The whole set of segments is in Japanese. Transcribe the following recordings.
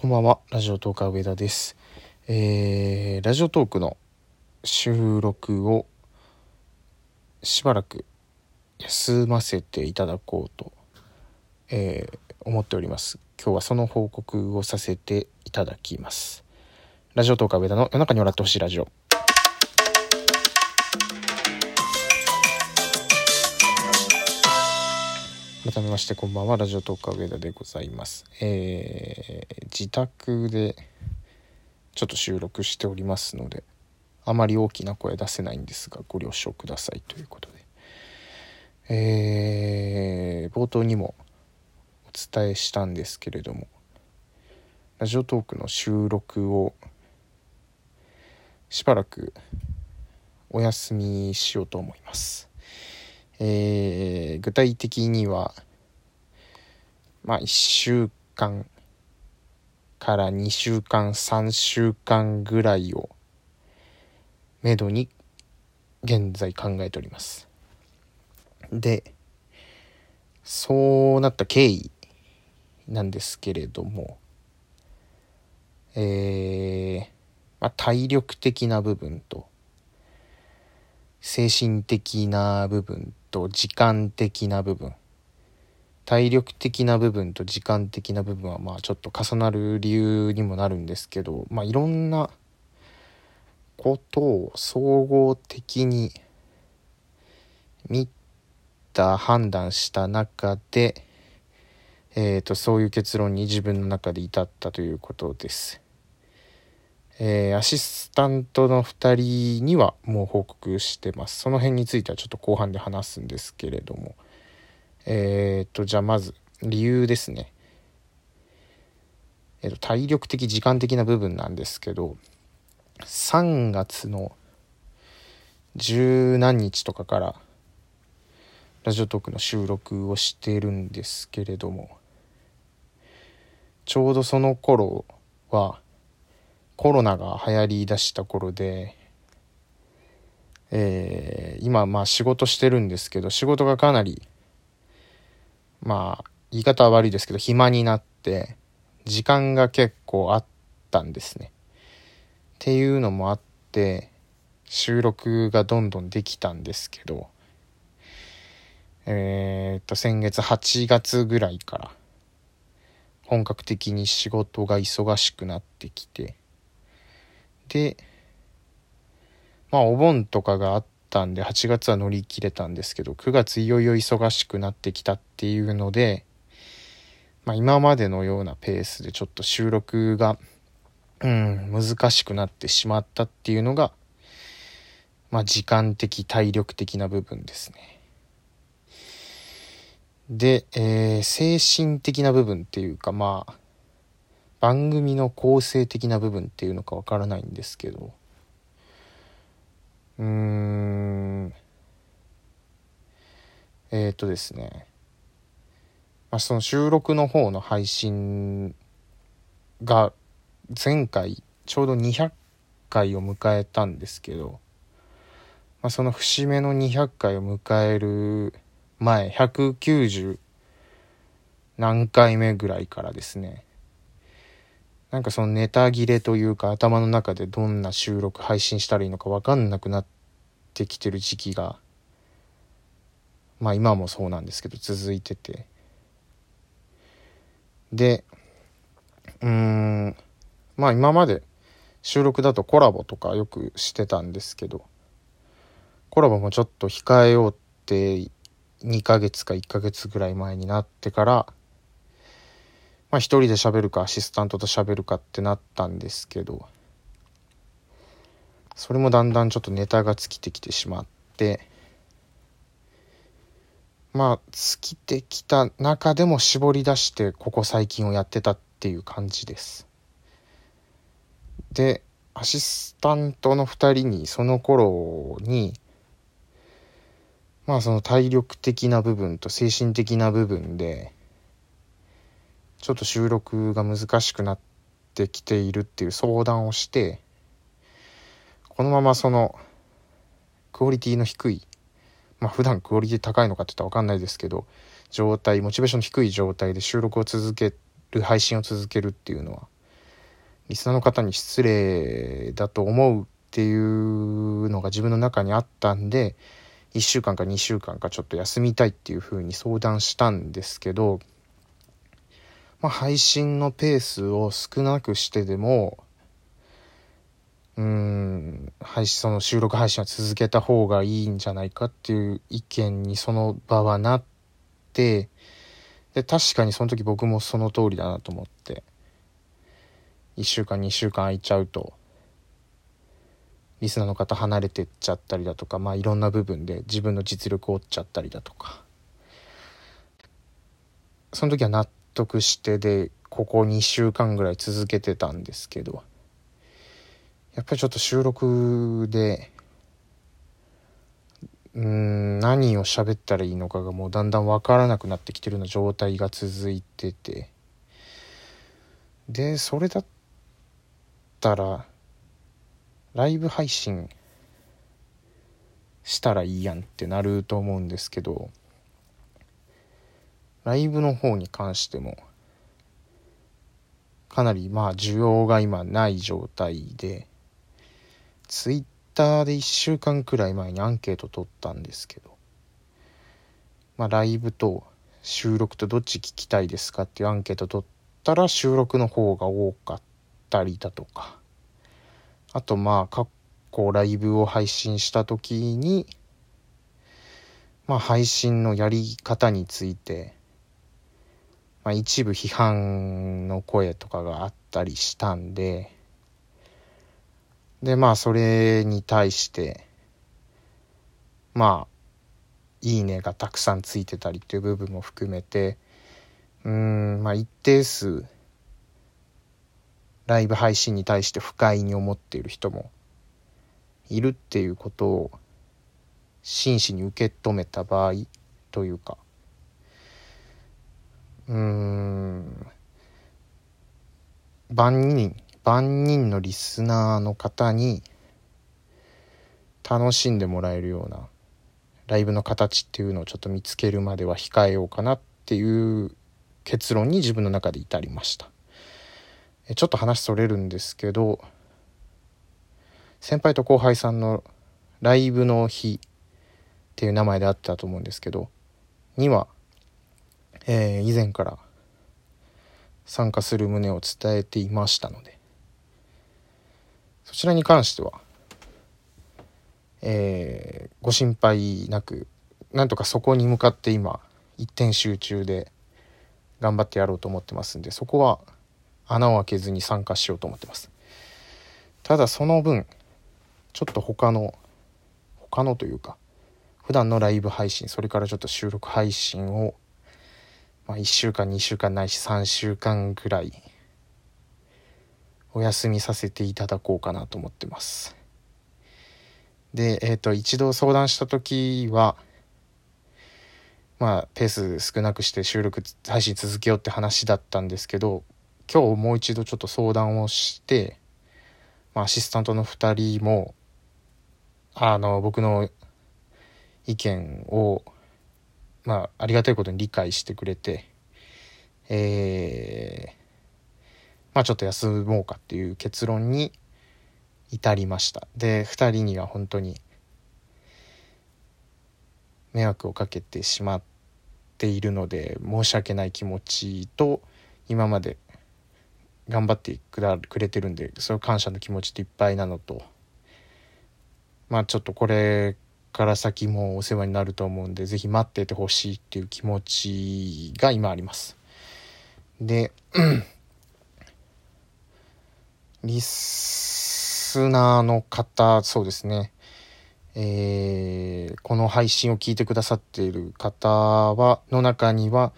こんばんは、ラジオトーカー上田です。えー、ラジオトークの収録をしばらく休ませていただこうと、えー思っております。今日はその報告をさせていただきます。ラジオトーカー上田の夜中に笑ってほしいラジオ。改めましてこんばんは。ラジオトーカー上田でございます、えー自宅でちょっと収録しておりますのであまり大きな声出せないんですがご了承くださいということで。えー冒頭にもお伝えしたんですけれどもラジオトークの収録をしばらくお休みしようと思います。えー具体的にはまあ1週間から2週間3週間ぐらいをめどに現在考えております。でそうなった経緯なんですけれどもえーまあ、体力的な部分と精神的な部分と時間的な部分体力的な部分と時間的な部分はまあちょっと重なる理由にもなるんですけどまあいろんなことを総合的に見た判断した中でえー、とそういう結論に自分の中で至ったということです。えーアシスタントの2人にはもう報告してます。その辺についてはちょっと後半で話すんですけれども。えっ、とじゃあまず理由ですね。えーと体力的時間的な部分なんですけど3月の十何日とかからラジオトークの収録をしてるんですけれどもちょうどその頃はコロナが流行りだした頃で、えー今まあ仕事してるんですけど仕事がかなりまあ言い方は悪いですけど暇になって時間が結構あったんですね。っていうのもあって収録がどんどんできたんですけどえーっと先月8月ぐらいから本格的に仕事が忙しくなってきてでまあお盆とかがあったんで8月は乗り切れたんですけど9月いよいよ忙しくなってきたっていうので、まあ、今までのようなペースでちょっと収録がうん難しくなってしまったっていうのがまあ時間的体力的な部分ですね。で、えー精神的な部分っていうかまあ番組の構成的な部分っていうのかわからないんですけど。うーん。えっ、とですね、まあ、その収録の方の配信が前回ちょうど200回を迎えたんですけど、まあ、その節目の200回を迎える前190何回目ぐらいからですね。なんかそのネタ切れというか頭の中でどんな収録配信したらいいのか分かんなくなってきてる時期がまあ今もそうなんですけど続いてて。でうんまあ今まで収録だとコラボとかよくしてたんですけどコラボもちょっと控えようって2ヶ月か1ヶ月ぐらい前になってからまあ一人で喋るかアシスタントと喋るかってなったんですけどそれもだんだんちょっとネタが尽きてきてしまってまあ尽きてきた中でも絞り出してここ最近をやってたっていう感じです。でアシスタントの2人にその頃にまあその体力的な部分と精神的な部分でちょっと収録が難しくなってきているっていう相談をしてこのままそのクオリティの低いまあ普段クオリティ高いのかって言ったら分かんないですけど状態モチベーションの低い状態で収録を続ける配信を続けるっていうのはリスナーの方に失礼だと思うっていうのが自分の中にあったんで1週間か2週間かちょっと休みたいっていうふうに相談したんですけど、まあ、配信のペースを少なくしてでもうん配信その収録配信は続けた方がいいんじゃないかっていう意見にその場はなってで確かにその時僕もその通りだなと思って1週間2週間空いちゃうとリスナーの方離れてっちゃったりだとかまあいろんな部分で自分の実力を落っちゃったりだとかその時は納得してでここ2週間ぐらい続けてたんですけどやっぱりちょっと収録でうん何を喋ったらいいのかがもうだんだん分からなくなってきてるような状態が続いててでそれだったらライブ配信したらいいやんってなると思うんですけどライブの方に関してもかなりまあ需要が今ない状態でツイッターで1週間くらい前にアンケート取ったんですけどまあライブと収録とどっち聞きたいですかっていうアンケート取ったら収録の方が多かったりだとかあとまあ過去ライブを配信した時にまあ配信のやり方について、まあ、一部批判の声とかがあったりしたんででまあそれに対してまあいいねがたくさんついてたりっていう部分も含めてうんまあ一定数ライブ配信に対して不快に思っている人もいるっていうことを真摯に受け止めた場合というかうーん万人万人のリスナーの方に楽しんでもらえるようなライブの形っていうのをちょっと見つけるまでは控えようかなっていう結論に自分の中で至りました。ちょっと話それるんですけど先輩と後輩さんのライブの日っていう名前であったと思うんですけどには、えー、以前から参加する旨を伝えていましたのでそちらに関しては、えー、ご心配なくなんとかそこに向かって今一点集中で頑張ってやろうと思ってますんでそこは穴を開けずに参加しようと思ってます。ただその分ちょっと他の他のというか普段のライブ配信それからちょっと収録配信を、まあ、1週間2週間ないし3週間ぐらいお休みさせていただこうかなと思ってます。でえっ、ー、と一度相談した時はまあペース少なくして収録配信続けようって話だったんですけど今日もう一度ちょっと相談をして、まあ、アシスタントの2人もあの僕の意見を、まあ、ありがたいことに理解してくれて、えー、まあちょっと休もうかっていう結論に至りました。で2人には本当に迷惑をかけてしまっているので申し訳ない気持ちと今まで頑張ってくれてるんでそれ感謝の気持ちでいっぱいなのとまあちょっとこれから先もお世話になると思うんで是非待っててほしいっていう気持ちが今あります。でリスナーの方そうですねえー、この配信を聞いてくださっている方はの中には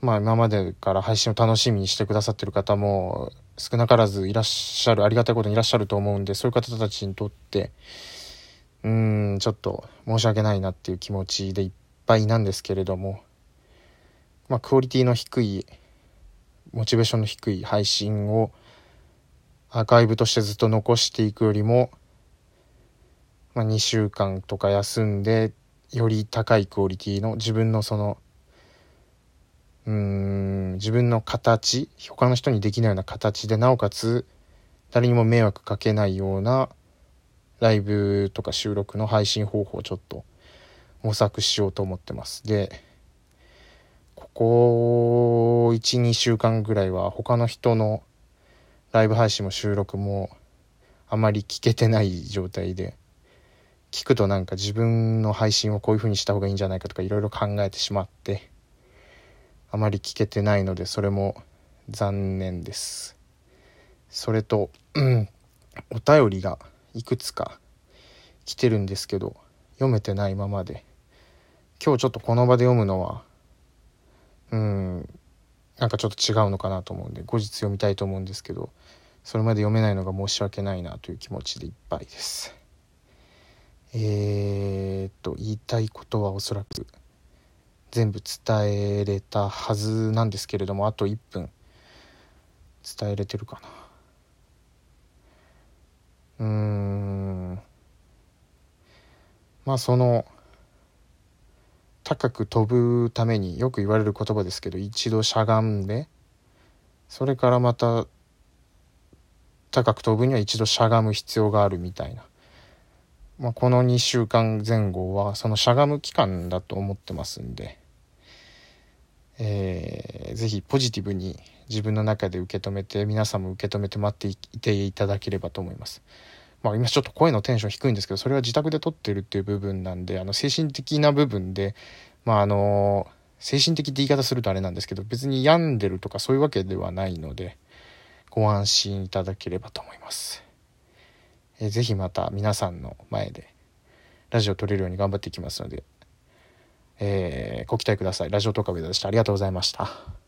まあ今までから配信を楽しみにしてくださってる方も少なからずいらっしゃる、ありがたいことにいらっしゃると思うんで、そういう方たちにとって、うーん、ちょっと申し訳ないなっていう気持ちでいっぱいなんですけれども、まあクオリティの低い、モチベーションの低い配信をアーカイブとしてずっと残していくよりも、まあ2週間とか休んで、より高いクオリティの自分のそのうーん自分の形他の人にできないような形でなおかつ誰にも迷惑かけないようなライブとか収録の配信方法をちょっと模索しようと思ってます。で、ここ1、2週間ぐらいは他の人のライブ配信も収録もあまり聞けてない状態で、聞くとなんか自分の配信をこういう風にした方がいいんじゃないかとかいろいろ考えてしまって、あまり聞けてないのでそれも残念です。それと、うん、お便りがいくつか来てるんですけど読めてないままで。今日ちょっとこの場で読むのはうんなんかちょっと違うのかなと思うんで後日読みたいと思うんですけどそれまで読めないのが申し訳ないなという気持ちでいっぱいです。えー、っと言いたいことはおそらく全部伝えれたはずなんですけれどもあと1分。伝えれてるかな。うん。まあその高く飛ぶためによく言われる言葉ですけど一度しゃがんでそれからまた高く飛ぶには一度しゃがむ必要があるみたいな、まあ、この2週間前後はそのしゃがむ期間だと思ってますんで、えー、ぜひポジティブに自分の中で受け止めて皆さんも受け止めて待っていていただければと思います。まあ今ちょっと声のテンション低いんですけどそれは自宅で撮ってるっていう部分なんであの精神的な部分でまああの精神的って言い方するとあれなんですけど別に病んでるとかそういうわけではないのでご安心いただければと思います。えー、ぜひまた皆さんの前でラジオ撮れるように頑張っていきますので、えー、ご期待ください。ラジオトーカー上田でした。ありがとうございました。